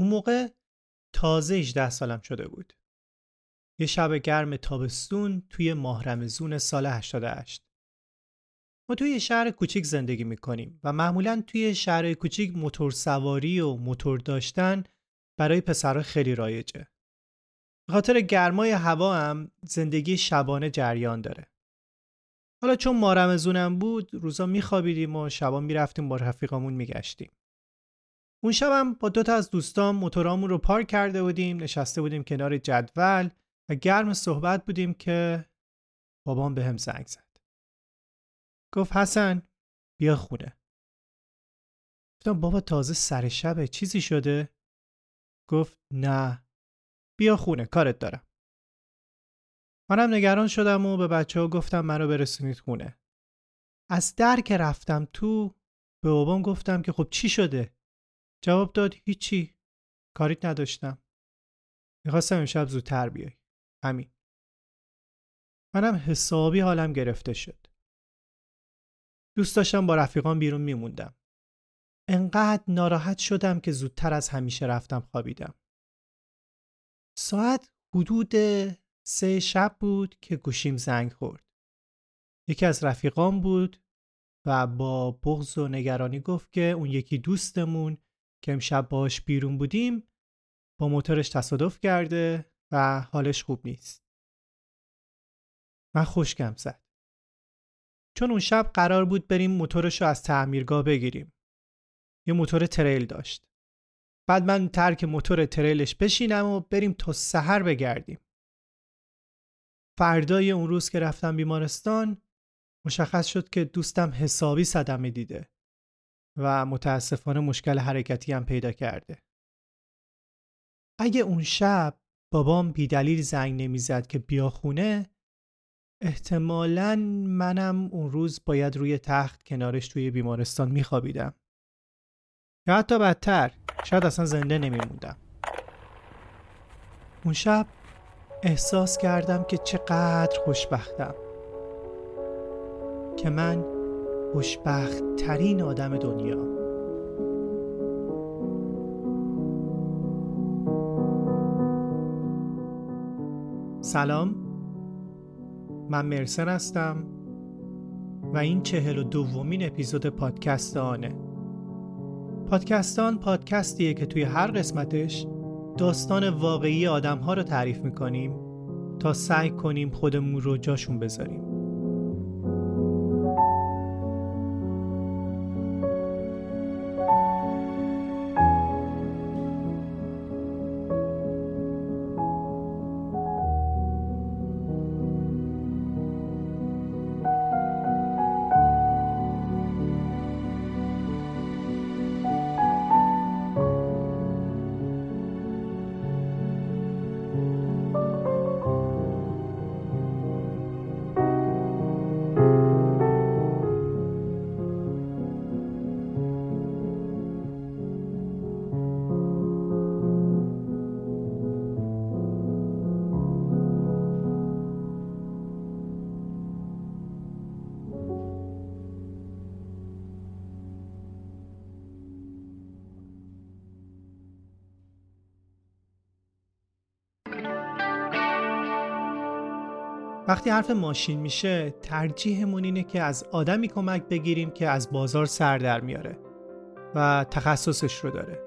اون موقع تازه 18 سالم شده بود. یه شب گرم تابستون توی ماه رمزون سال 88. ما توی شهر کوچیک زندگی می‌کنیم و معمولا توی شهر کوچیک موتور سواری و موتور داشتن برای پسرها خیلی رایجه. به خاطر گرمای هوا هم زندگی شبانه جریان داره. حالا چون ما رمزونم بود روزا میخوابیدیم و شبا می‌رفتیم با رفیقامون میگشتیم. اون شبم با دوتا از دوستان موتورامون رو پارک کرده بودیم نشسته بودیم کنار جدول و گرم صحبت بودیم که بابام به هم زنگ زد. گفت حسن بیا خونه. گفتم بابا تازه سر شبه چیزی شده؟ گفت نه بیا خونه کارت دارم. منم نگران شدم و به بچه ها گفتم منو برسونید خونه. از در که رفتم تو به بابام گفتم که خب چی شده؟ جواب داد هیچی کاریت نداشتم. می‌خواستم امشب زودتر بیای. همین. منم حسابی حالم گرفته شد. دوست داشتم با رفیقان بیرون میموندم. انقدر ناراحت شدم که زودتر از همیشه رفتم خوابیدم. ساعت حدود سه شب بود که گوشیم زنگ خورد. یکی از رفیقان بود و با بغض و نگرانی گفت که اون یکی دوستمون که امشب باش بیرون بودیم با موتورش تصادف کرده و حالش خوب نیست. من خوشگم زد. چون اون شب قرار بود بریم موتورش رو از تعمیرگاه بگیریم. یه موتور تریل داشت. بعد من ترک موتور تریلش بشینم و بریم تا سحر بگردیم. فردای اون روز که رفتم بیمارستان مشخص شد که دوستم حسابی صدمه دیده و متاسفانه مشکل حرکتی هم پیدا کرده. اگه اون شب بابام بیدلیل زنگ نمی‌زد که بیا خونه احتمالا منم اون روز باید روی تخت کنارش توی بیمارستان میخوابیدم. یا حتی بدتر شاید اصلا زنده نمیموندم. اون شب احساس کردم که چقدر خوشبختم که من خوشبخت ترین آدم دنیا. سلام. من مرسن هستم و این چهل و دومین اپیزود پادکست آنه. پادکستان پادکستیه که توی هر قسمتش داستان واقعی آدم ها رو تعریف می‌کنیم تا سعی کنیم خودمون رو جاشون بذاریم. وقتی حرف ماشین میشه ترجیحمون اینه که از آدمی کمک بگیریم که از بازار سر در میاره و تخصصش رو داره.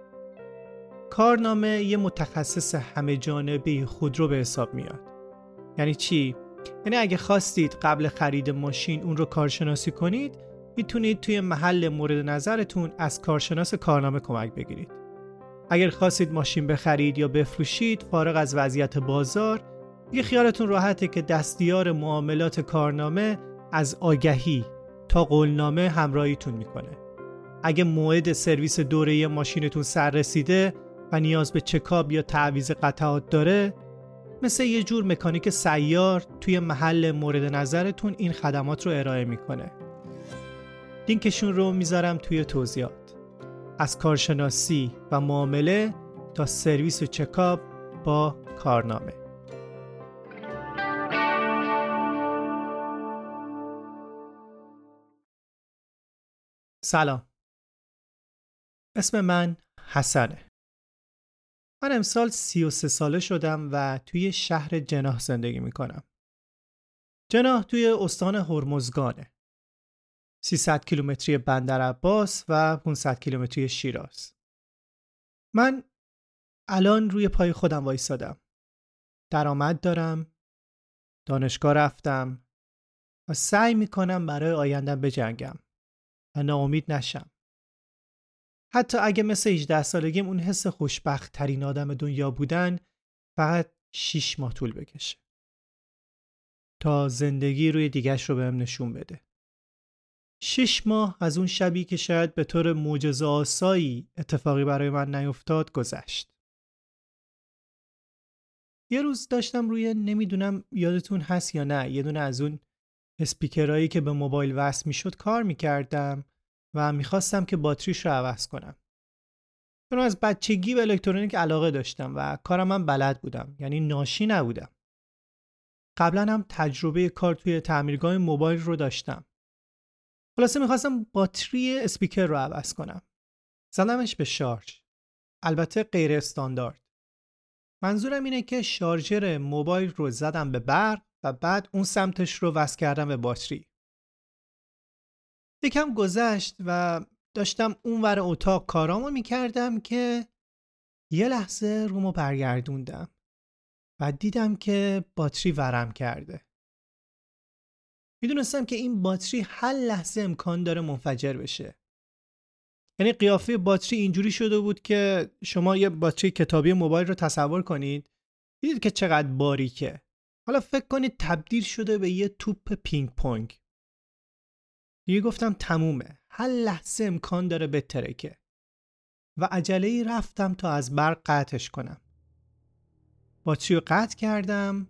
کارنامه یه متخصص همه جانبه خودرو به حساب میاد. یعنی چی؟ یعنی اگه خواستید قبل خرید ماشین اون رو کارشناسی کنید می‌تونید توی محل مورد نظرتون از کارشناس کارنامه کمک بگیرید. اگر خواستید ماشین بخرید یا بفروشید فارغ از وضعیت بازار یه خیالتون راحته که دستیار معاملات کارنامه از آگهی تا قولنامه همراهیتون می‌کنه. اگه موعد سرویس دوره ماشینتون سر رسیده و نیاز به چکاب یا تعویز قطعات داره مثل یه جور مکانیک سیار توی محل مورد نظرتون این خدمات رو ارائه می‌کنه. لینکشون رو می‌ذارم توی توضیحات. از کارشناسی و معامله تا سرویس و چکاب با کارنامه. سلام اسم من حسنه من امسال 33 ساله شدم و توی شهر جناح زندگی می‌کنم. جناح توی استان هرمزگانه. 300 کیلومتری بندر عباس و 500 کیلومتری شیراز. من الان روی پای خودم وایسادم. درآمد دارم. دانشگاه رفتم و سعی می‌کنم برای آیندم بجنگم و ناامید نشم. حتی اگه مثل 18 سالگیم اون حس خوشبخت ترین آدم دنیا بودن فقط 6 ماه طول بکشه. تا زندگی روی دیگش رو بهم نشون بده. شش ماه از اون شبی که شاید به طور معجزه آسایی اتفاقی برای من نیفتاد گذشت. یه روز داشتم روی نمی‌دونم یادتون هست یا نه یه دونه از اون اسپیکرهایی که به موبایل وصل می‌شد کار می‌کردم و می‌خواستم که باتریش رو عوض کنم. چون از بچگی به الکترونیک علاقه داشتم و کارم من بلد بودم یعنی ناشی نبودم. قبلا هم تجربه کار توی تعمیرگاه موبایل رو داشتم. خلاصه می‌خواستم باتری اسپیکر رو عوض کنم. زدمش به شارژ. البته غیر استاندارد. منظورم اینه که شارژر موبایل رو زدم به برق و بعد اون سمتش رو وصل کردم به باتری. یکم گذشت و داشتم اونور اتاق کارامو می‌کردم که یه لحظه رومو برگردوندم و دیدم که باتری ورم کرده. می‌دونستم که این باتری هر لحظه امکان داره منفجر بشه. یعنی قیافه باتری اینجوری شده بود که شما یه باتری کتابی موبایل رو تصور کنید دیدید که چقدر باریکه حالا فکر کنید تبدیل شده به یه توپ پینگ پونگ. دیگه گفتم تمومه. هر لحظه امکان داره بترکه و عجله ای رفتم تا از برق قطعش کنم. باتری رو قطع کردم؟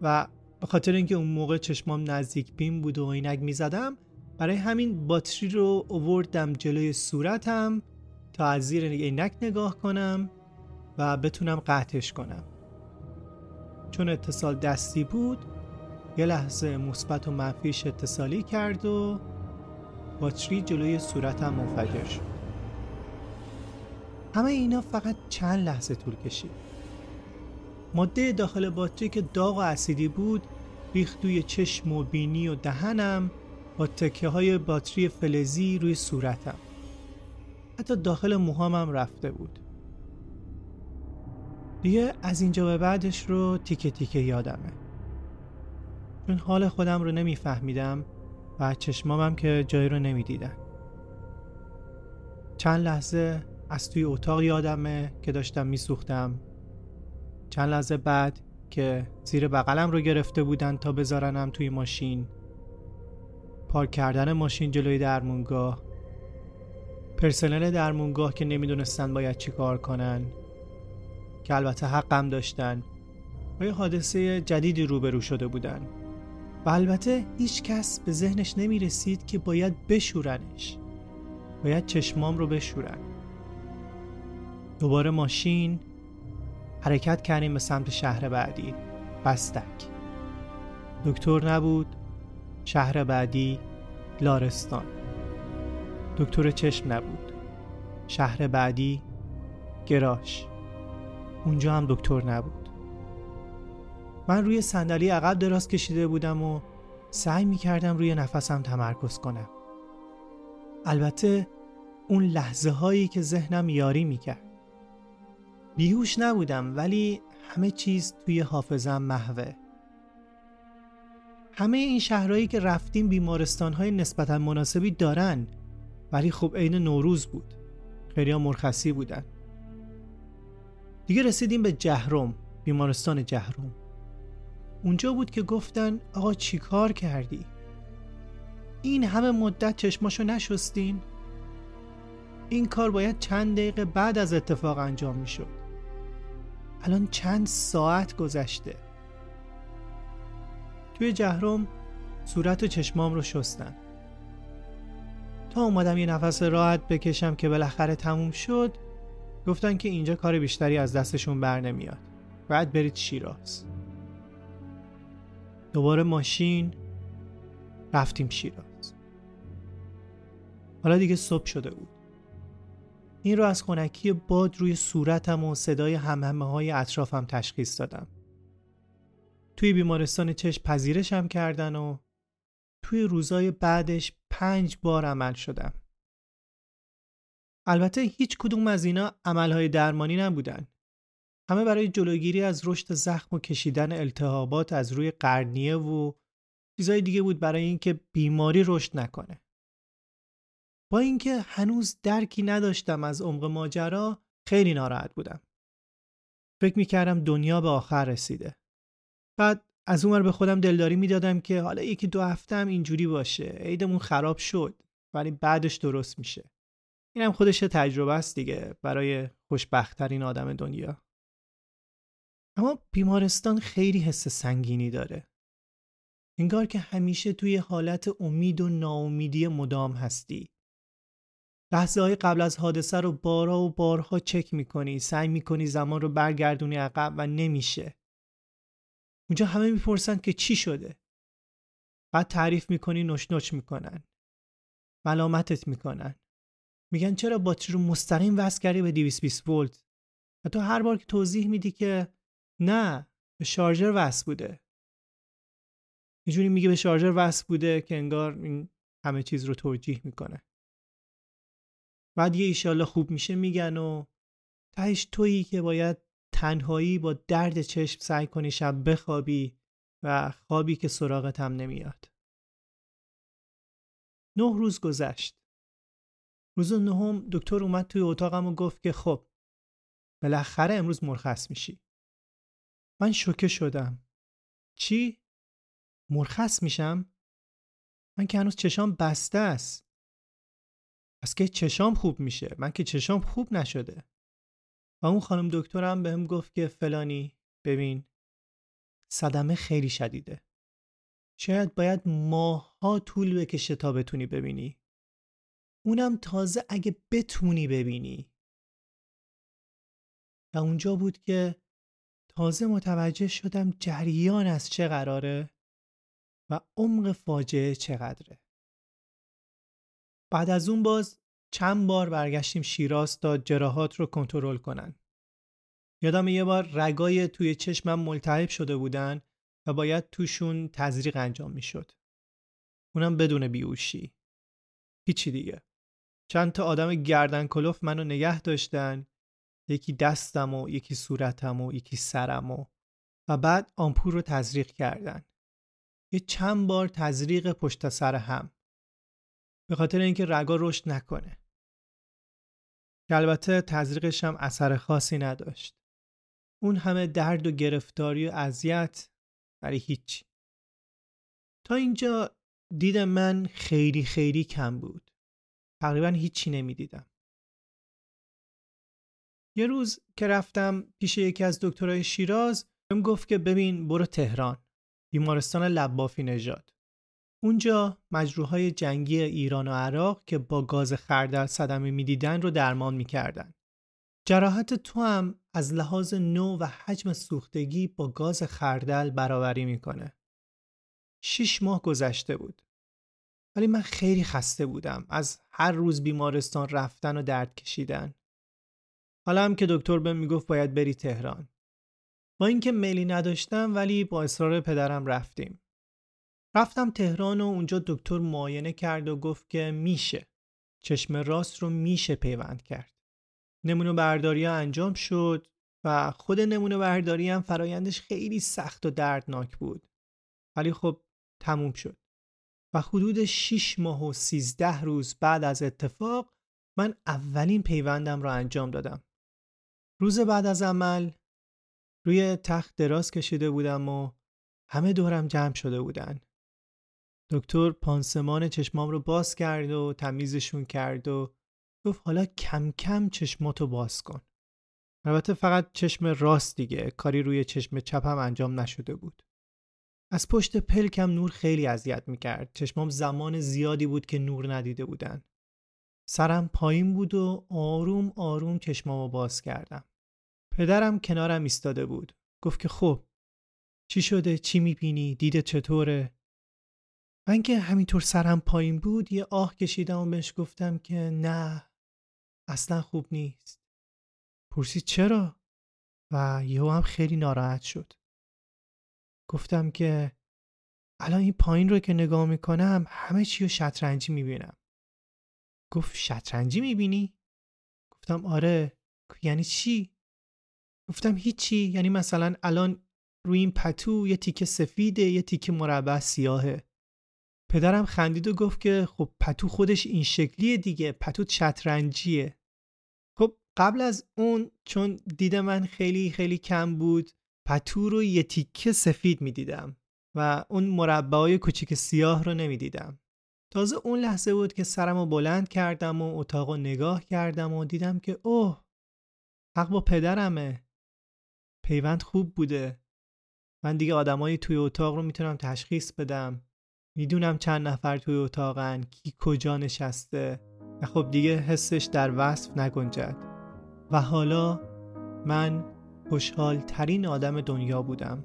و به خاطر اینکه اون موقع چشمام نزدیک بین بود و عینک می‌زدم برای همین باتری رو اووردم جلوی صورتم تا از زیر عینک نگاه کنم و بتونم قطعش کنم. چون اتصال دستی بود یه لحظه مثبت و منفیش اتصالی کرد و باتری جلوی صورتم منفجر شد. همه اینا فقط چند لحظه طول کشید. ماده داخل باتری که داغ و اسیدی بود ریخت توی چشم و بینی و دهنم با تکه های باتری فلزی روی صورتم. حتی داخل موهامم رفته بود. دیگه از اینجا به بعدش رو تیکه تیکه یادمه. چون حال خودم رو نمیفهمیدم و چشمامم که جایی رو نمی‌دیدن. چند لحظه از توی اتاق یادمه که داشتم میسوختم. چند لحظه بعد که زیر بغلم رو گرفته بودن تا بذارنم توی ماشین. پارک کردن ماشین جلوی درمونگاه. پرسنل درمونگاه که نمی‌دونستن باید چی کار کنن. که البته حقم داشتن با یه حادثه جدیدی روبرو شده بودن. و البته هیچ کس به ذهنش نمی رسید که باید بشورنش. باید چشمام رو بشورن. دوباره ماشین حرکت کردیم به سمت شهر بعدی. بستک دکتر نبود. شهر بعدی لارستان. دکتر چشم نبود. شهر بعدی گراش. اونجا هم دکتر نبود. من روی صندلی عقب دراز کشیده بودم و سعی می کردم روی نفسم تمرکز کنم. البته اون لحظه هایی که ذهنم یاری می کرد بیهوش نبودم ولی همه چیز توی حافظم محوه. همه این شهرهایی که رفتیم بیمارستان های نسبتا مناسبی دارن ولی خب عین نوروز بود. خیلی مرخصی بودن. دیگه رسیدیم به جهرم بیمارستان جهرم اونجا بود که گفتن آقا چی کار کردی؟ این همه مدت چشماشو نشستین؟ این کار باید چند دقیقه بعد از اتفاق انجام می شد الان چند ساعت گذشته توی جهرم صورت و چشمام رو شستن تا اومدم یه نفس راحت بکشم که بالاخره تموم شد گفتن که اینجا کار بیشتری از دستشون بر نمیاد. باید برید شیراز. دوباره ماشین رفتیم شیراز. حالا دیگه صبح شده بود. این رو از خونکی باد روی صورتم و صدای همهمه های اطرافم تشخیص دادم. توی بیمارستان چشم پذیرشم کردن و توی روزای بعدش پنج بار عمل شدم. البته هیچ کدوم از اینا عملهای درمانی نبودن. همه برای جلوگیری از رشد زخم و کشیدن التهابات از روی قرنیه و چیزای دیگه بود برای اینکه بیماری رشد نکنه. با اینکه هنوز درکی نداشتم از عمق ماجرا خیلی ناراحت بودم. فکر می‌کردم دنیا به آخر رسیده. بعد از اونور به خودم دلداری می‌دادم که حالا یکی دو هفته هم اینجوری باشه عیدمون خراب شد ولی بعدش درست میشه. اینم خودش تجربه است دیگه برای خوشبختترین آدم دنیا. اما بیمارستان خیلی حس سنگینی داره. انگار که همیشه توی حالت امید و ناامیدی مدام هستی. لحظه های قبل از حادثه رو بارها و بارها چک می‌کنی سعی می‌کنی زمان رو برگردونی عقب و نمیشه. اونجا همه می‌پرسن که چی شده؟ بعد تعریف می‌کنی نوش می‌کنن. ملامتت می‌کنن. میگن چرا باتری رو مستقیم وصل کردی به 220 ولت؟ و تو هر بار که توضیح میدی که نه به شارژر وصل بوده. یه جوری میگه به شارژر وصل بوده که انگار این همه چیز رو توجیه می‌کنه. بعد یه ایشالله خوب میشه میگن و تهش تویی که باید تنهایی با درد چشم سعی کنی شب بخوابی و خوابی که سراغت هم نمیاد. نه روز گذشت. روز نهم دکتر اومد توی اتاقم و گفت که خب بالاخره امروز مرخص میشی. من شوکه شدم. چی؟ مرخص میشم؟ من که هنوز چشام بسته است. پس که چشام خوب میشه؟ من که چشام خوب نشده. و اون خانم دکترم بهم گفت که فلانی ببین صدمه خیلی شدیده. شاید باید ماها طول بکشه تا بتونی ببینی. اونم تازه اگه بتونی ببینی و اونجا بود که تازه متوجه شدم جریان از چه قراره و عمق فاجعه چقدره بعد از اون باز چند بار برگشتیم شیراز تا جراحات رو کنترل کنن یادم یه بار رگای توی چشمم ملتهب شده بودن و باید توشون تزریق انجام می‌شد. اونم بدون بیوشی. هیچی دیگه. چند تا آدم گردن کلوف منو نگه داشتن. یکی دستم و یکی صورتم و یکی سرم و و بعد آمپور رو تزریق کردن. یه چند بار تزریق پشت سر هم. به خاطر اینکه رگا رشد نکنه. که البته تزریقش هم اثر خاصی نداشت. اون همه درد و گرفتاری و اذیت برای هیچ تا اینجا دید من خیلی خیلی کم بود. تقریبا هیچی نمی‌دیدم. یه روز که رفتم پیش یکی از دکترای شیراز بهم گفت که ببین برو تهران. بیمارستان لبافی نژاد. اونجا مجروحای جنگی ایران و عراق که با گاز خردل صدمه می‌دیدن رو درمان می‌کردن. جراحت تو هم از لحاظ نوع و حجم سوختگی با گاز خردل برابری می‌کنه. شیش ماه گذشته بود. ولی من خیلی خسته بودم. از هر روز بیمارستان رفتن و درد کشیدن. حالا هم که دکتر بهم می‌گفت باید بری تهران. با اینکه میلی نداشتم ولی با اصرار پدرم رفتیم. رفتم تهران و اونجا دکتر معاینه کرد و گفت که میشه. چشم راست رو میشه پیوند کرد. نمونه برداری انجام شد و خود نمونه برداری هم فرایندش خیلی سخت و دردناک بود. ولی خب تموم شد. و حدود 6 ماه و 13 روز بعد از اتفاق من اولین پیوندم را انجام دادم. روز بعد از عمل روی تخت دراز کشیده بودم و همه دورم جمع شده بودن. دکتر پانسمان چشمام رو باز کرد و تمیزشون کرد و گفت حالا کم کم چشماتو باز کن. البته فقط چشم راست دیگه کاری روی چشم چپم انجام نشده بود. از پشت پلکم نور خیلی اذیت می‌کرد. چشمام زمان زیادی بود که نور ندیده بودن. سرم پایین بود و آروم آروم چشمامو باز کردم. پدرم کنارم ایستاده بود. گفت که خب چی شده؟ چی می‌بینی؟ دیده چطوره؟ من که همینطور سرم پایین بود یه آه کشیدم و بهش گفتم که نه اصلا خوب نیست پرسید چرا و یهو هم خیلی ناراحت شد گفتم که الان این پایین رو که نگاه می‌کنم همه چی رو شطرنجی می‌بینم. گفت شطرنجی می‌بینی؟ گفتم آره. یعنی چی؟ گفتم هیچی. یعنی مثلا الان روی این پتو یه تیکه سفیده یه تیکه مربع سیاهه. پدرم خندید و گفت که خب پتو خودش این شکلیه دیگه. پتو شطرنجیه. خب قبل از اون چون دید من خیلی خیلی کم بود پتو رو یه تیکه سفید می‌دیدم و اون مربعای کوچیک سیاه رو نمی‌دیدم. تازه اون لحظه بود که سرم رو بلند کردم و اتاق رو نگاه کردم و دیدم که اوه حق با پدرمه. پیوند خوب بوده. من دیگه آدمایی توی اتاق رو می‌تونم تشخیص بدم. می‌دونم چند نفر توی اتاقن کی کجا نشسته و خب دیگه حسش در وصف نگنجد. و حالا من خوشحال ترین آدم دنیا بودم.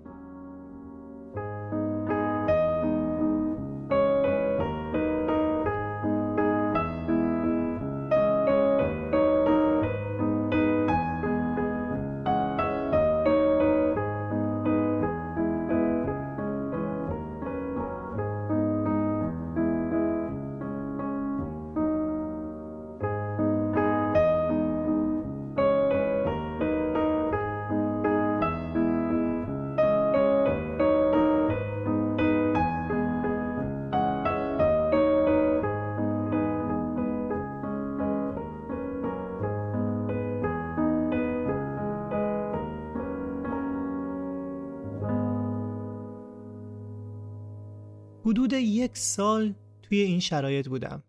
سال توی این شرایط بودم.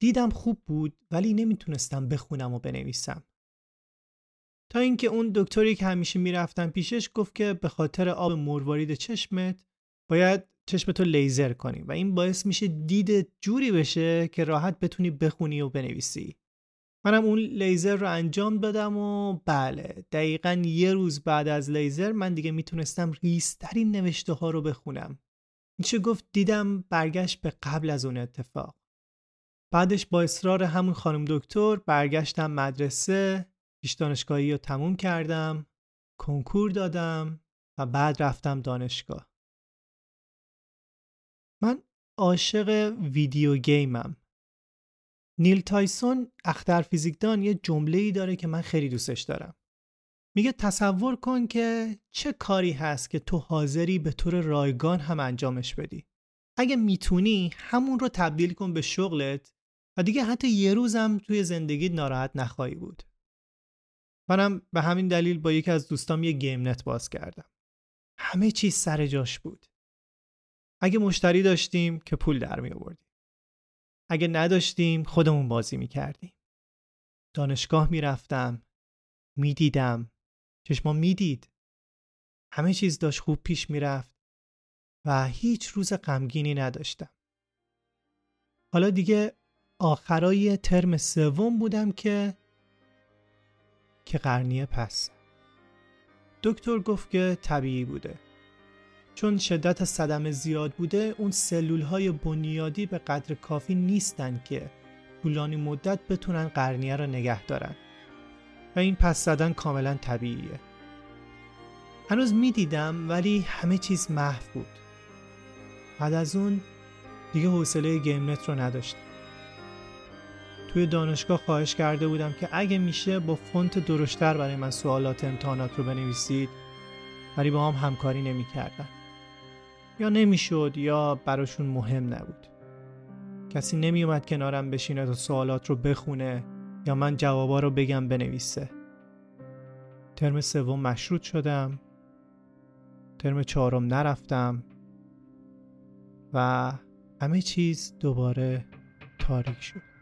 دیدم خوب بود ولی نمی‌تونستم بخونم و بنویسم. تا اینکه اون دکتری که همیشه می‌رفتم پیشش گفت که به خاطر آب مروارید چشمت باید چشمتو لیزر کنی و این باعث میشه دید جوری بشه که راحت بتونی بخونی و بنویسی. منم اون لیزر رو انجام دادم و بله دقیقا یه روز بعد از لیزر من دیگه می‌تونستم ریسترین نوشته ها رو بخونم. میشه گفت دیدم برگشت به قبل از اون اتفاق. بعدش با اصرار همون خانم دکتر برگشتم مدرسه پیش دانشگاهی رو تموم کردم کنکور دادم و بعد رفتم دانشگاه. من عاشق ویدیو گیمم. نیل تایسون اختر فیزیکدان یه جمله ای داره که من خیلی دوستش دارم. میگه تصور کن که چه کاری هست که تو حاضری به طور رایگان هم انجامش بدی. اگه می‌تونی همون رو تبدیل کن به شغلت و دیگه حتی یه روزم توی زندگی ناراحت نخواهی بود. منم به همین دلیل با یکی از دوستام یه گیم نت باز کردم. همه چیز سر جاش بود. اگه مشتری داشتیم که پول در می آوردیم. اگه نداشتیم خودمون بازی می کردیم. دانشگاه می رفتم. می دیدم. چشما می‌دید. همه چیز داشت خوب پیش می‌رفت و هیچ روز غمگینی نداشتم. حالا دیگه آخرای ترم سوم بودم که که قرنیه پس. دکتر گفت که طبیعی بوده. چون شدت صدمه زیاد بوده اون سلول های بنیادی به قدر کافی نیستن که طولانی مدت بتونن قرنیه را نگه دارن. و این پس زدن کاملا طبیعیه. هنوز می‌دیدم ولی همه چیز محو بود. بعد از اون دیگه حوصله گیم نت رو نداشتم. توی دانشگاه خواهش کرده بودم که اگه میشه با فونت درشتر برای من سوالات امتحانات رو بنویسید ولی با هم همکاری نمی‌کردن. یا نمی‌شد یا براشون مهم نبود. کسی نمیومد کنارم بشینه تا سوالات رو بخونه. یا من جوابا رو بگم بنویسه. ترم سوم مشروط شدم. ترم چهارم نرفتم. و همه چیز دوباره تاریک شد.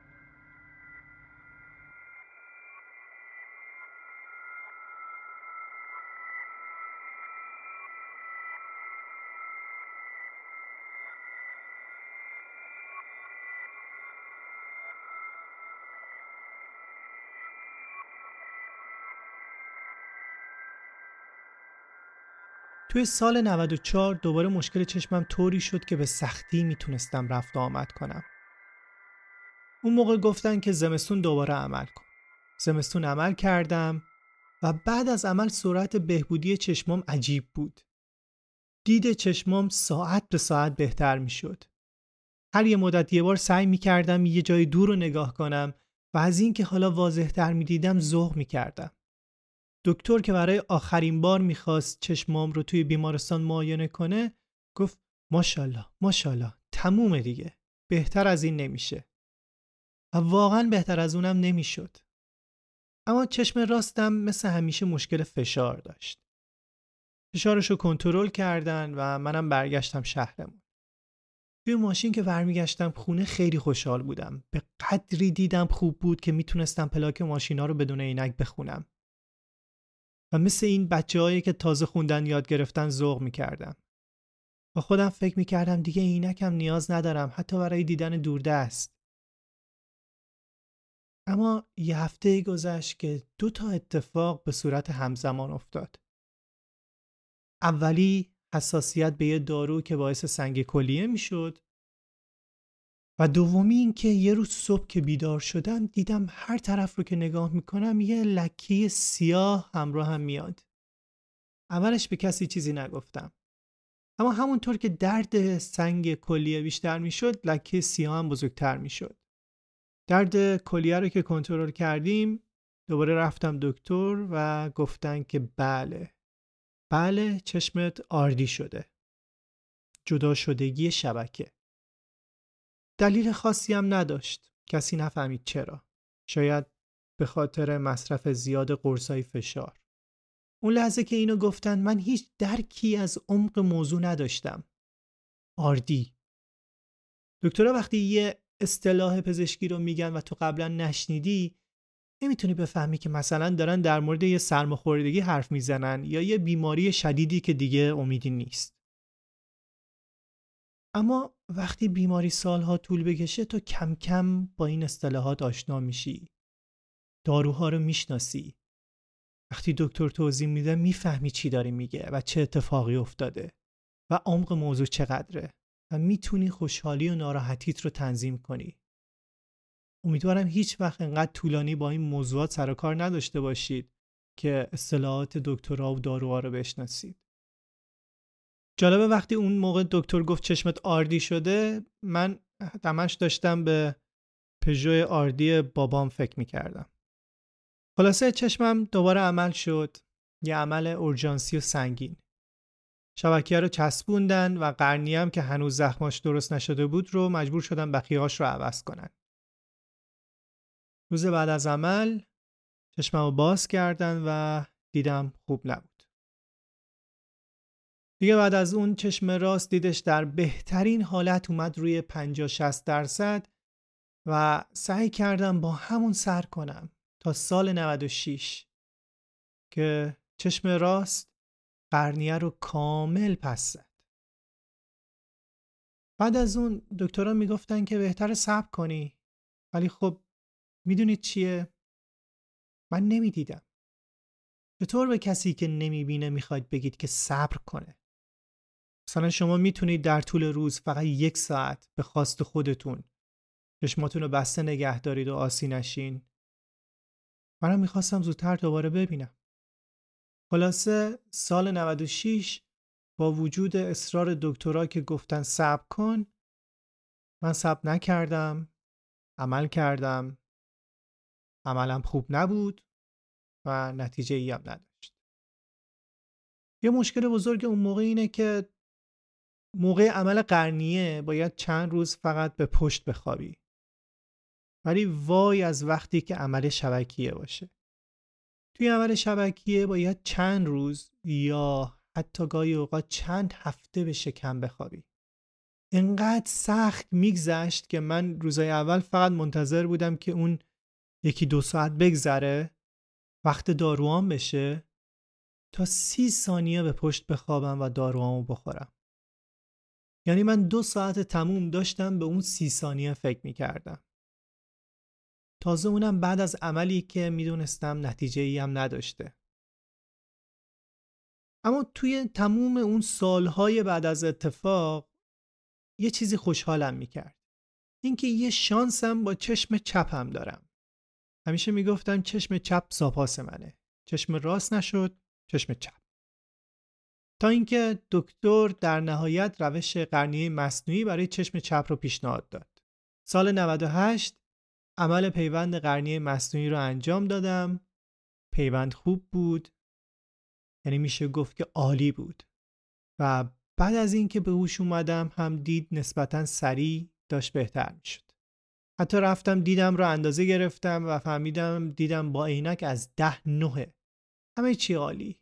توی سال 94 دوباره مشکل چشمم طوری شد که به سختی می‌تونستم رفت و آمد کنم. اون موقع گفتن که زمستون دوباره عمل کن. زمستون عمل کردم و بعد از عمل سرعت بهبودی چشمام عجیب بود. دید چشمام ساعت به ساعت بهتر می شد. هر یه مدت یه بار سعی می کردم یه جای دور رو نگاه کنم و از اینکه حالا واضح تر می دیدم ذوق می کردم. دکتر که برای آخرین بار می‌خواست چشمام رو توی بیمارستان معاینه کنه گفت ماشاءالله ماشاءالله تمومه دیگه بهتر از این نمیشه. و واقعا بهتر از اونم نمی‌شد. اما چشم راستم مثل همیشه مشکل فشار داشت. فشارش رو کنترل کردن و منم برگشتم شهرمون. توی ماشین که برمیگشتم خونه خیلی خوشحال بودم. به قدری دیدم خوب بود که می‌تونستم پلاک ماشینا رو بدون عینک بخونم. و مثل این بچه که تازه خوندن یاد گرفتن ذوق می‌کردم با خودم فکر می‌کردم دیگه عینکم نیاز ندارم حتی برای دیدن دوردست. اما یه هفته گذشت که دو تا اتفاق به صورت همزمان افتاد. اولی حساسیت به یه دارو که باعث سنگ کلیه می‌شد. و دومی این که یه روز صبح که بیدار شدم دیدم هر طرف رو که نگاه می‌کنم یه لکی سیاه همراه هم میاد. اولش به کسی چیزی نگفتم. اما همونطور که درد سنگ کلیه بیشتر می‌شد لکه سیاه هم بزرگتر می‌شد. درد کلیه رو که کنترل کردیم دوباره رفتم دکتر و گفتن که بله بله چشمت آردی شده. جدا شدگی شبکه. دلیل خاصی هم نداشت. کسی نفهمید چرا. شاید به خاطر مصرف زیاد قرصای فشار. اون لحظه که اینو گفتن من هیچ درکی از عمق موضوع نداشتم. آردی. دکترها وقتی یه اصطلاح پزشکی رو میگن و تو قبلا نشنیدی نمی‌تونی بفهمی که مثلا دارن در مورد یه سرماخوردگی حرف می‌زنن یا یه بیماری شدیدی که دیگه امیدی نیست. اما وقتی بیماری سالها طول بکشه تو کم کم با این اصطلاحات آشنا میشی. داروها رو می‌شناسی. وقتی دکتر توضیح میده می‌فهمی چی داری میگه و چه اتفاقی افتاده و عمق موضوع چقدره و می‌تونی خوشحالی و ناراحتیت رو تنظیم کنی. امیدوارم هیچ وقت انقدر طولانی با این موضوعات سر کار نداشته باشید که اصطلاحات دکترها و داروها رو بشناسید. جالبه وقتی اون موقع دکتر گفت چشمت آردی شده من دمش داشتم به پژو آردی بابام فکر می‌کردم. خلاصه چشمم دوباره عمل شد. یه عمل اورژانسی و سنگین. شبکیه رو چسبوندن و قرنی هم که هنوز زخماش درست نشده بود رو مجبور شدن بخیهاش رو عوض کنن. روز بعد از عمل چشمم رو باز کردن و دیدم خوب نبود. دیگه بعد از اون چشم راست دیدش در بهترین حالت اومد روی 50 60 درصد و سعی کردم با همون سر کنم تا سال 96 که چشم راست قرنیه رو کامل پس زد. بعد از اون دکترها می‌گفتن که بهتر صبر کنی ولی خب می‌دونید چیه؟ من نمی‌دیدم. چطور به کسی که نمی‌بینه می‌خواید بگید که صبر کنه؟ مثلا شما می‌تونید در طول روز فقط یک ساعت به خواست خودتون چشماتون رو بسته نگه دارید و آسی نشین. منم می‌خواستم زودتر دوباره ببینم. خلاصه سال 96 با وجود اصرار دکترا که گفتن صبر کن من صبر نکردم عمل کردم. عملم خوب نبود و نتیجه ای هم نداشت. یه مشکل بزرگ اون موقع اینه که موقع عمل قرنیه باید چند روز فقط به پشت بخوابی. ولی وای از وقتی که عمل شبکیه باشه. توی عمل شبکیه باید چند روز یا حتی گاهی اوقات چند هفته به شکم بخوابی. انقدر سخت میگذشت که من روزای اول فقط منتظر بودم که اون یکی دو ساعت بگذره وقت داروام بشه تا سی ثانیه به پشت بخوابم و داروامو بخورم. یعنی من دو ساعت تموم داشتم به اون سی ثانیه فکر می‌کردم. تازه اونم بعد از عملی که می‌دونستم نتیجه ای هم نداشته. اما توی تموم اون سالهای بعد از اتفاق یه چیزی خوشحالم می‌کرد. اینکه یه شانسم با چشم چپم دارم. همیشه می‌گفتم چشم چپ ساپاس منه. چشم راست نشد چشم چپ. تا اینکه دکتر در نهایت روش قرنیه مصنوعی برای چشم چپ رو پیشنهاد داد. سال 98 عمل پیوند قرنیه مصنوعی رو انجام دادم. پیوند خوب بود. یعنی میشه گفت که عالی بود. و بعد از اینکه به هوش اومدم هم دید نسبتا سریع داشت بهتر می‌شد. حتی رفتم دیدم رو اندازه گرفتم و فهمیدم دیدم با عینک از ده نهه همه چی عالی.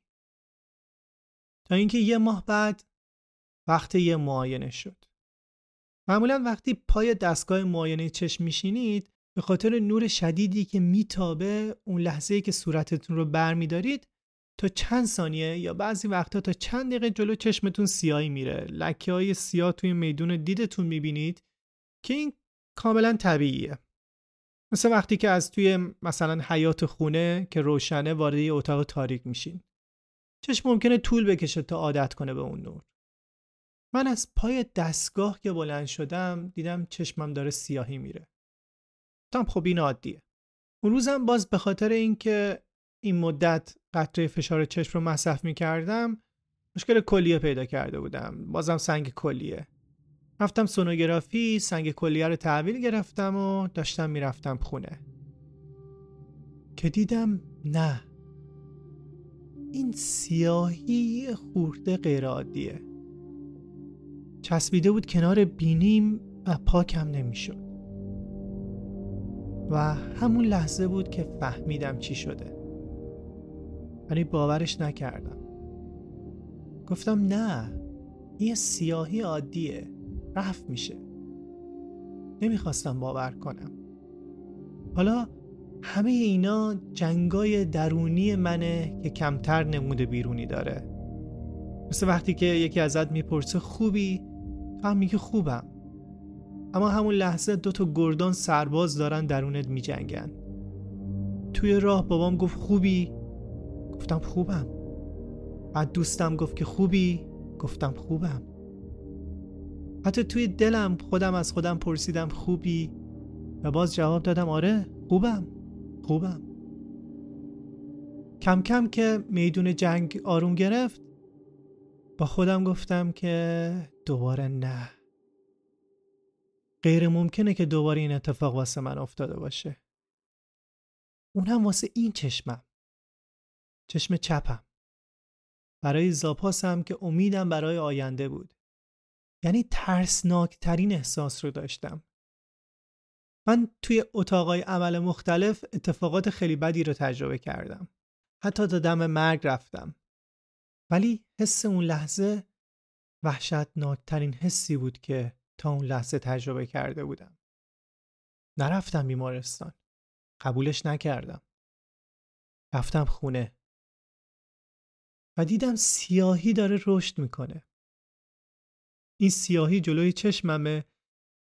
تا اینکه یه ماه بعد وقت یه معاینه شد. معمولا وقتی پای دستگاه معاینه چشم میشینید به خاطر نور شدیدی که میتابه اون لحظه که صورتتون رو برمیدارید تا چند ثانیه یا بعضی وقتا تا چند دقیقه جلو چشمتون سیاهی میره. لکه های سیاه توی میدون دیدتون می‌بینید که این کاملا طبیعیه. مثل وقتی که از توی مثلا حیات خونه که روشنه وارد اتاق تاریک میشین. چشم ممکنه طول بکشه تا عادت کنه به اون نور. من از پای دستگاه که بلند شدم دیدم چشمم داره سیاهی میره. تام خب این عادیه. اون روزم باز به خاطر اینکه این مدت قطره فشار چشم رو مصرف می‌کردم مشکل کلیه پیدا کرده بودم. بازم سنگ کلیه. رفتم سونوگرافی سنگ کلیه رو تحویل گرفتم و داشتم می‌رفتم خونه. که دیدم نه. این سیاهی خورده غیر عادیه چسبیده بود کنار بینیم و پاکم نمی‌شد. و همون لحظه بود که فهمیدم چی شده. ولی باورش نکردم. گفتم نه این سیاهی عادیه. رفت میشه. نمی‌خواستم باور کنم. حالا همه اینا جنگای درونی منه که کمتر نموده بیرونی داره. مثل وقتی که یکی ازت می‌پرسه خوبی؟ تو هم میگه خوبم. اما همون لحظه دو تا گردان سرباز دارن درونت میجنگن. توی راه بابام گفت خوبی؟ گفتم خوبم. بعد دوستم گفت که خوبی؟ گفتم خوبم. حتی توی دلم خودم از خودم پرسیدم خوبی؟ و باز جواب دادم آره خوبم. خوبم. کم کم که میدون جنگ آروم گرفت با خودم گفتم که دوباره نه. غیر ممکنه که دوباره این اتفاق واسه من افتاده باشه. اونم واسه این چشمم. چشم چپم. برای زاپاسم که امیدم برای آینده بود. یعنی ترسناکترین احساس رو داشتم. من توی اتاقای عمل مختلف اتفاقات خیلی بدی رو تجربه کردم. حتی تا دم مرگ رفتم. ولی حس اون لحظه وحشتناکترین حسی بود که تا اون لحظه تجربه کرده بودم. نرفتم بیمارستان. قبولش نکردم. رفتم خونه. و دیدم سیاهی داره رشد می‌کنه. این سیاهی جلوی چشممه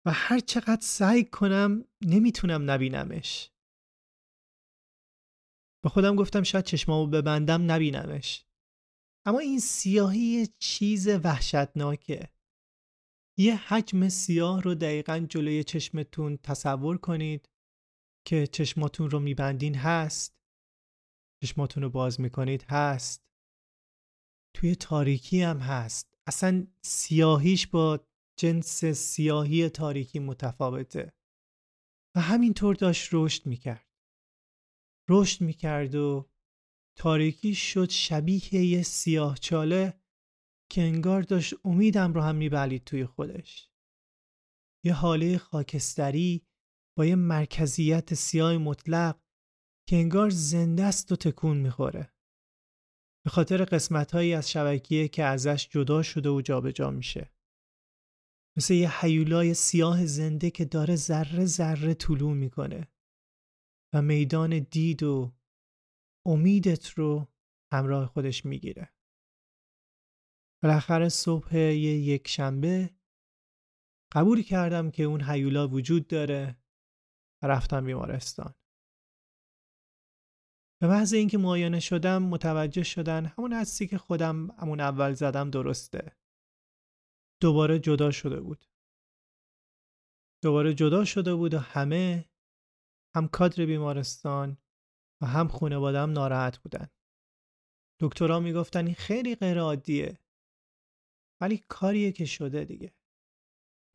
و هر چقدر سعی کنم نمی‌تونم نبینمش. به خودم گفتم شاید چشمامو ببندم نبینمش. اما این سیاهی چیز وحشتناکه. یه حجم سیاه رو دقیقا جلوی چشمتون تصور کنید که چشماتون رو میبندین هست. چشماتون رو باز می‌کنید هست. توی تاریکی هم هست. اصلا سیاهیش با جنس سیاهی تاریکی متفاوته. و همینطور داشت رشد می‌کرد. رشد می‌کرد و تاریکی شد شبیه یه سیاه چاله که انگار داشت امیدم رو هم میبلید توی خودش. یه حاله خاکستری با یه مرکزیت سیاه مطلق که انگار زنده است و تکون می‌خوره. به خاطر قسمت هایی از شبکیه که ازش جدا شده و جابجا جا میشه. مثل یه حیولای سیاه زنده که داره ذره ذره طلوع می‌کنه و میدان دید و امیدت رو همراه خودش می‌گیره. بالاخره صبح یک شنبه قبول کردم که اون حیولا وجود داره و رفتم بیمارستان. به محض اینکه معاینه شدم متوجه شدن همون حسی که خودم همون اول زدم درسته. دوباره جدا شده بود. دوباره جدا شده بود و همه هم کادر بیمارستان و هم خانوادم ناراحت بودن. دکترها می‌گفتن این خیلی غیر عادیه ولی کاریه که شده دیگه.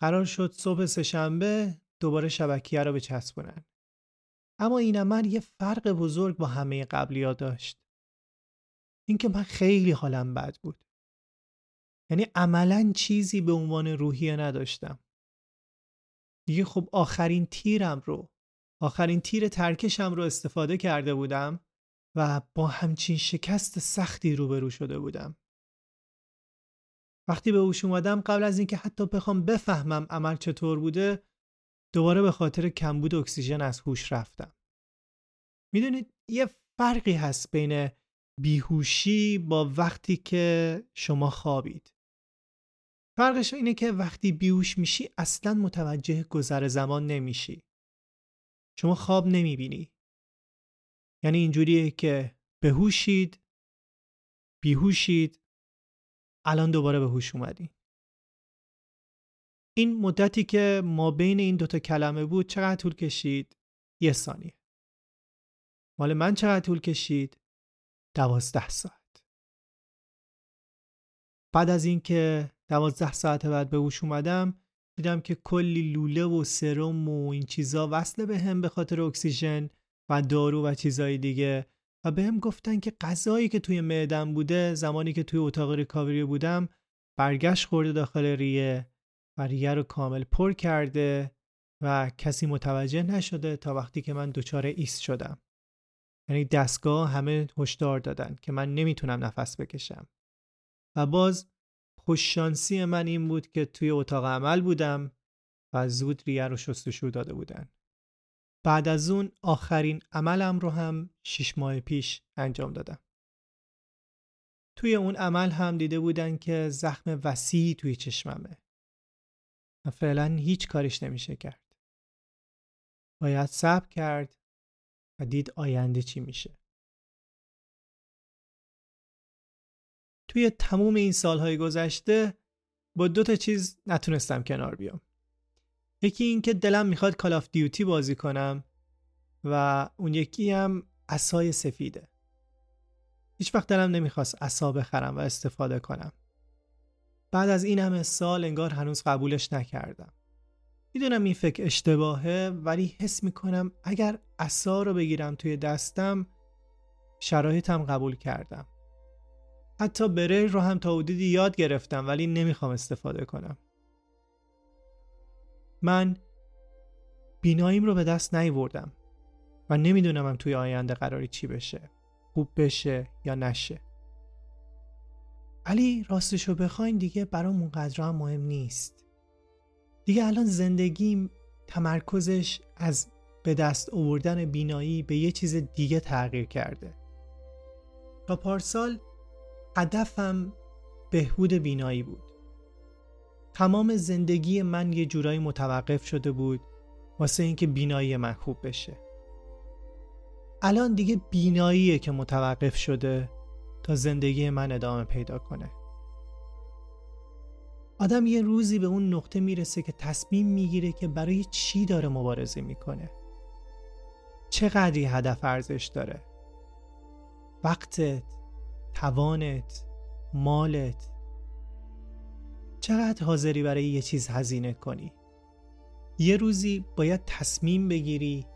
قرار شد صبح سهشنبه دوباره شبکیه رو بچسبونن. اما این عمل یه فرق بزرگ با همه قبلی داشت. اینکه من خیلی حالم بد بود. یعنی عملا چیزی به عنوان روحیه نداشتم. دیگه خب آخرین تیرم رو آخرین تیر ترکشم رو استفاده کرده بودم و با همچین شکست سختی روبرو شده بودم. وقتی به هوش اومدم قبل از اینکه حتی بخوام بفهمم عمل چطور بوده دوباره به خاطر کمبود اکسیژن از هوش رفتم. می‌دونید یه فرقی هست بین بیهوشی با وقتی که شما خوابید. فرقش اینه که وقتی بیهوش میشی اصلا متوجه گذر زمان نمیشی. شما خواب نمی‌بینی. یعنی اینجوریه که بهوشید بیهوشید الان دوباره به هوش اومدی. این مدتی که ما بین این دوتا کلمه بود چقدر طول کشید؟ یه ثانیه. مال من چقدر طول کشید؟ دوازده ساعت. بعد از اینکه دوازده ساعت بعد به هوش اومدم دیدم که کلی لوله و سرم و این چیزا وصله به هم به خاطر اکسیژن و دارو و چیزای دیگه. و به هم گفتن که غذایی که توی معدم بوده زمانی که توی اتاق ریکاوری بودم برگشت خورده داخل ریه و ریه رو کامل پر کرده و کسی متوجه نشده تا وقتی که من دچار ایست شدم. یعنی دستگاه همه هشدار دادن که من نمی‌تونم نفس بکشم. و باز خوششانسی من این بود که توی اتاق عمل بودم و زود ریه رو شستشو داده بودن بعد از اون آخرین عملم رو هم شش ماه پیش انجام دادم. توی اون عمل هم دیده بودن که زخم وسیعی توی چشممه. و فعلا هیچ کارش نمیشه کرد. باید صبر کرد و دید آینده چی میشه. توی تموم این سالهای گذشته با دو تا چیز نتونستم کنار بیام. یکی این که دلم می‌خواد کال آف دیوتی بازی کنم و اون یکی هم اسای سفیده. هیچ وقت دلم نمی‌خواست اسا بخرم و استفاده کنم. بعد از این همه سال انگار هنوز قبولش نکردم. می‌دونم این فکر اشتباهه ولی حس می‌کنم اگر اسا رو بگیرم توی دستم شرایطم قبول کردم. حتی بره رو هم تا حدودی یاد گرفتم ولی نمی‌خوام استفاده کنم. من بیناییم رو به دست نیوردم و نمی‌دونم توی آینده قراری چی بشه خوب بشه یا نشه. ولی راستشو بخواین دیگه برام اونقدر هم مهم نیست. دیگه الان زندگیم تمرکزش از به دست آوردن بینایی به یه چیز دیگه تغییر کرده. تا پارسال هدفم بهبود بینایی بود. تمام زندگی من یه جورایی متوقف شده بود واسه اینکه بینایی من خوب بشه. الان دیگه بیناییه که متوقف شده تا زندگی من ادامه پیدا کنه. آدم یه روزی به اون نقطه می‌رسه که تصمیم می‌گیره که برای چی داره مبارزه می‌کنه. چقدری هدف ارزش داره؟ وقتت توانت مالت. چقدر حاضری برای یه چیز هزینه کنی؟ یه روزی باید تصمیم بگیری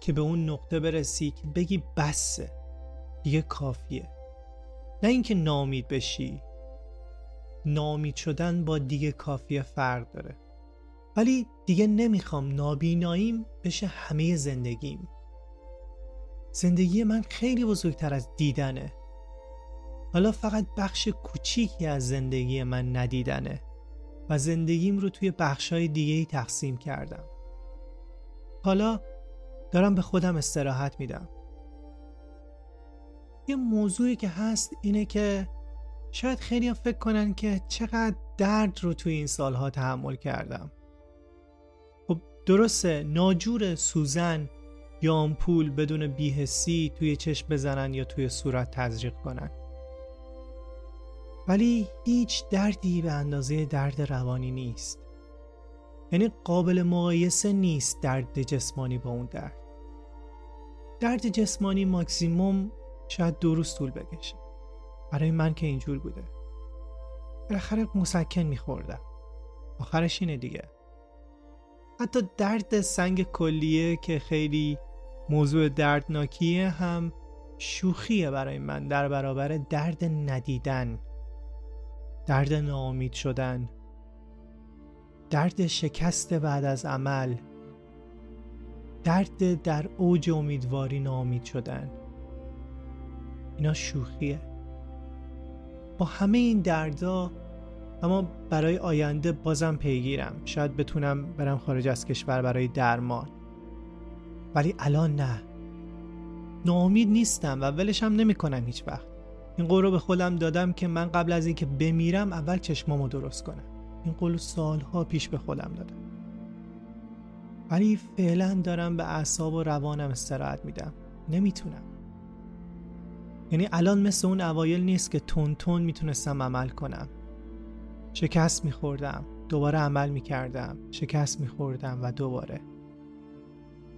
که به اون نقطه برسی که بگی بسه دیگه کافیه. نه اینکه نامید بشی. نامید شدن با دیگه کافیه فرق داره. ولی دیگه نمی‌خوام نابیناییم بشه همه زندگیم. زندگی من خیلی بزرگتر از دیدنه. حالا فقط بخش کوچیکی از زندگی من ندیدنه و زندگیم رو توی بخشای دیگه ای تقسیم کردم. حالا دارم به خودم استراحت میدم. یه موضوعی که هست اینه که شاید خیلی فکر کنن که چقدر درد رو توی این سالها تحمل کردم. خب درسته ناجور سوزن یا آمپول بدون بیهسی توی چشم بزنن یا توی صورت تزریق کنن. ولی هیچ دردی به اندازه درد روانی نیست. یعنی قابل مقایسه نیست درد جسمانی با اون درد. درد جسمانی ماکسیموم شاید دو روز طول بکشه. برای من که اینجور بوده. بالاخره مسکن میخوردم. آخرش اینه دیگه. حتی درد سنگ کلیه که خیلی موضوع دردناکیه هم شوخیه برای من در برابر درد ندیدن. درد ناامید شدن درد شکست بعد از عمل درد در اوج امیدواری ناامید شدن. اینا شوخیه. با همه این دردا اما برای آینده بازم پیگیرم. شاید بتونم برم خارج از کشور برای درمان. ولی الان نه. ناامید نیستم و ولشم نمی‌کنم هیچ وقت این قول رو به خودم دادم که من قبل از اینکه بمیرم اول چشمامو درست کنم. این قول سالها پیش به خودم دادم. ولی فعلا دارم به اعصاب و روانم استراحت میدم. نمی‌تونم. یعنی الان مثل اون اوایل نیست که تون تون می‌تونستم عمل کنم. شکست میخوردم دوباره عمل می‌کردم شکست میخوردم و دوباره.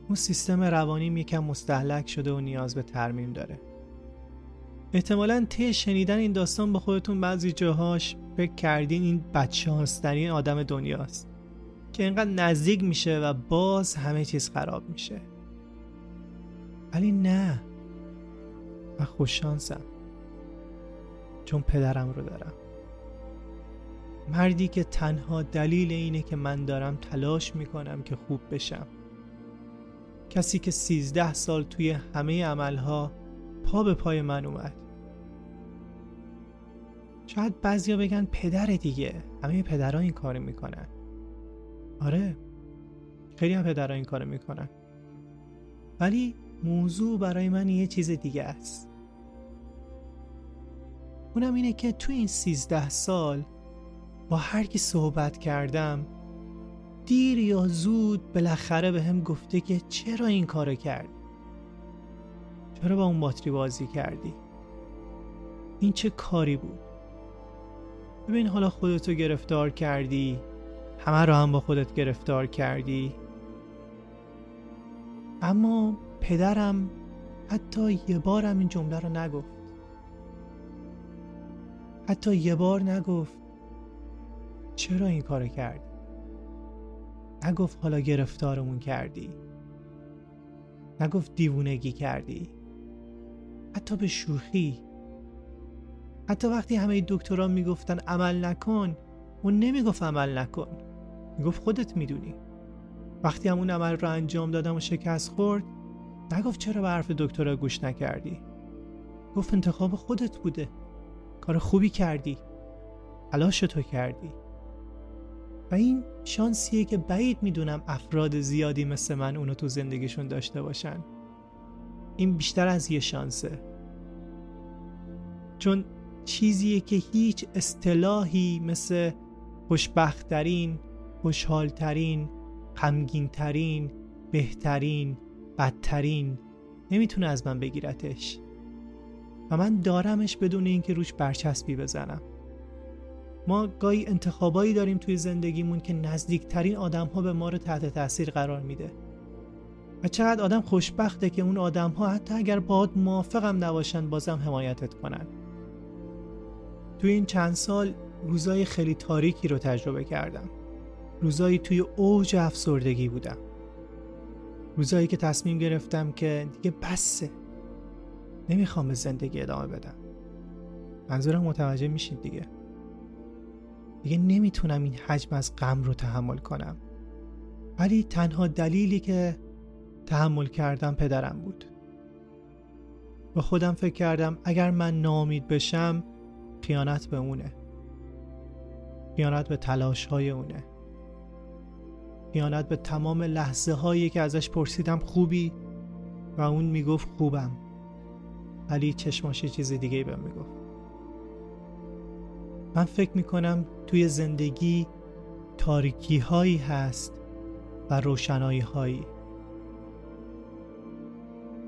اون سیستم روانیم یکم مستحلک شده و نیاز به ترمیم داره. احتمالا طی شنیدن این داستان به خودتون بعضی جاهاش فکر کردین این بچه هاسترین آدم دنیاست که اینقدر نزدیک میشه و باز همه چیز خراب میشه. ولی نه. و خوششانسم چون پدرم رو دارم. مردی که تنها دلیل اینه که من دارم تلاش می‌کنم که خوب بشم. کسی که سیزده سال توی همه عملها پا به پای من اومد. شاید بعضیا بگن پدر دیگه. همه پدرها این کارو می‌کنن. آره. خیلی هم پدرها این کارو می‌کنن. ولی موضوع برای من یه چیز دیگه است. اونم اینه که تو این سیزده سال با هر کی صحبت کردم دیر یا زود بالاخره به هم گفته که چرا این کارو کردی چرا با اون باتری بازی کردی؟ این چه کاری بود؟ ببین حالا خودتو گرفتار کردی؟ همه رو هم با خودت گرفتار کردی؟ اما پدرم حتی یه بارم این جمله رو نگفت. حتی یه بار نگفت چرا این کار کردی؟ نگفت حالا گرفتارمون کردی. نگفت دیوونگی کردی. حتی به شوخی. حتی وقتی همه دکترها می‌گفتن عمل نکن اون نمی‌گفت عمل نکن. می‌گفت خودت می‌دونی. وقتی همون عمل رو انجام دادم و شکست خورد نگفت چرا به حرف دکترها گوش نکردی؟ گفت انتخاب خودت بوده. کار خوبی کردی. تلاش تو کردی. و این شانسیه که بعید می‌دونم افراد زیادی مثل من اونو تو زندگیشون داشته باشن. این بیشتر از یه شانسه. چون چیزیه که هیچ اصطلاحی مثل خوشبختترین خوشحالترین غمگینترین بهترین بدترین نمی‌تونه از من بگیرتش. و من دارمش بدون اینکه روش برچسبی بزنم. ما گاهی انتخابایی داریم توی زندگیمون که نزدیکترین آدم ها به ما رو تحت تاثیر قرار میده. و چقدر آدم خوشبخته که اون آدم ها حتی اگر باهات موافقم نباشن بازم حمایتت کنن. توی این چند سال روزای خیلی تاریکی رو تجربه کردم. روزایی توی اوج افسردگی بودم. روزایی که تصمیم گرفتم که دیگه بسه. نمی‌خوام به زندگی ادامه بدم. منظورم متوجه میشید دیگه. دیگه نمی‌تونم این حجم از غم رو تحمل کنم. ولی تنها دلیلی که تحمل کردم پدرم بود. با خودم فکر کردم اگر من نامید بشم خیانت به اونه. خیانت به تلاش های اونه. خیانت به تمام لحظه هایی که ازش پرسیدم خوبی و اون می‌گفت خوبم. ولی چشماش چیز دیگه بهم می‌گفت. من فکر می‌کنم توی زندگی تاریکی هایی هست و روشنایی هایی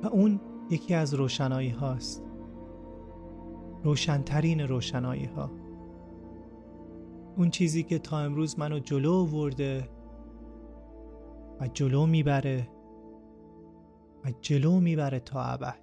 و اون یکی از روشنایی هاست روشنترین روشنایی ها اون چیزی که تا امروز منو جلو ورده و جلو می‌بره و جلو می‌بره تا ابد.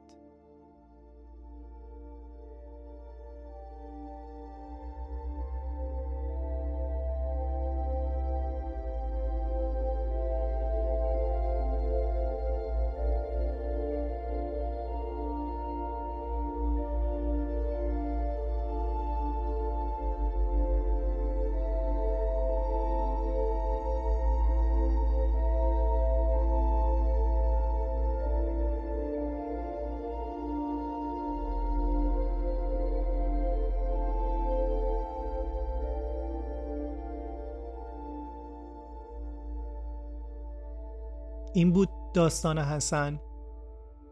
این بود داستان حسن.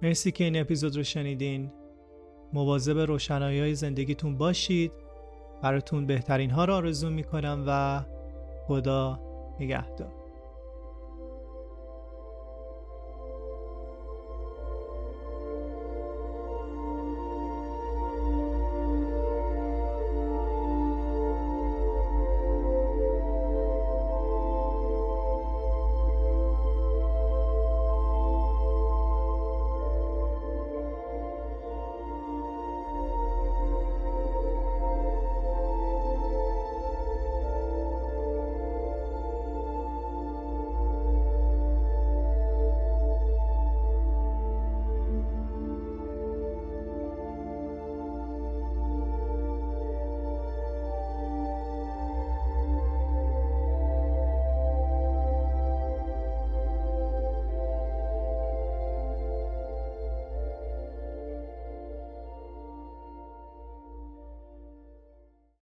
مرسی که این اپیزود رو شنیدین. مواظب روشنایی های زندگیتون باشید. براتون بهترین ها رو آرزو می‌کنم و خدا نگهدار.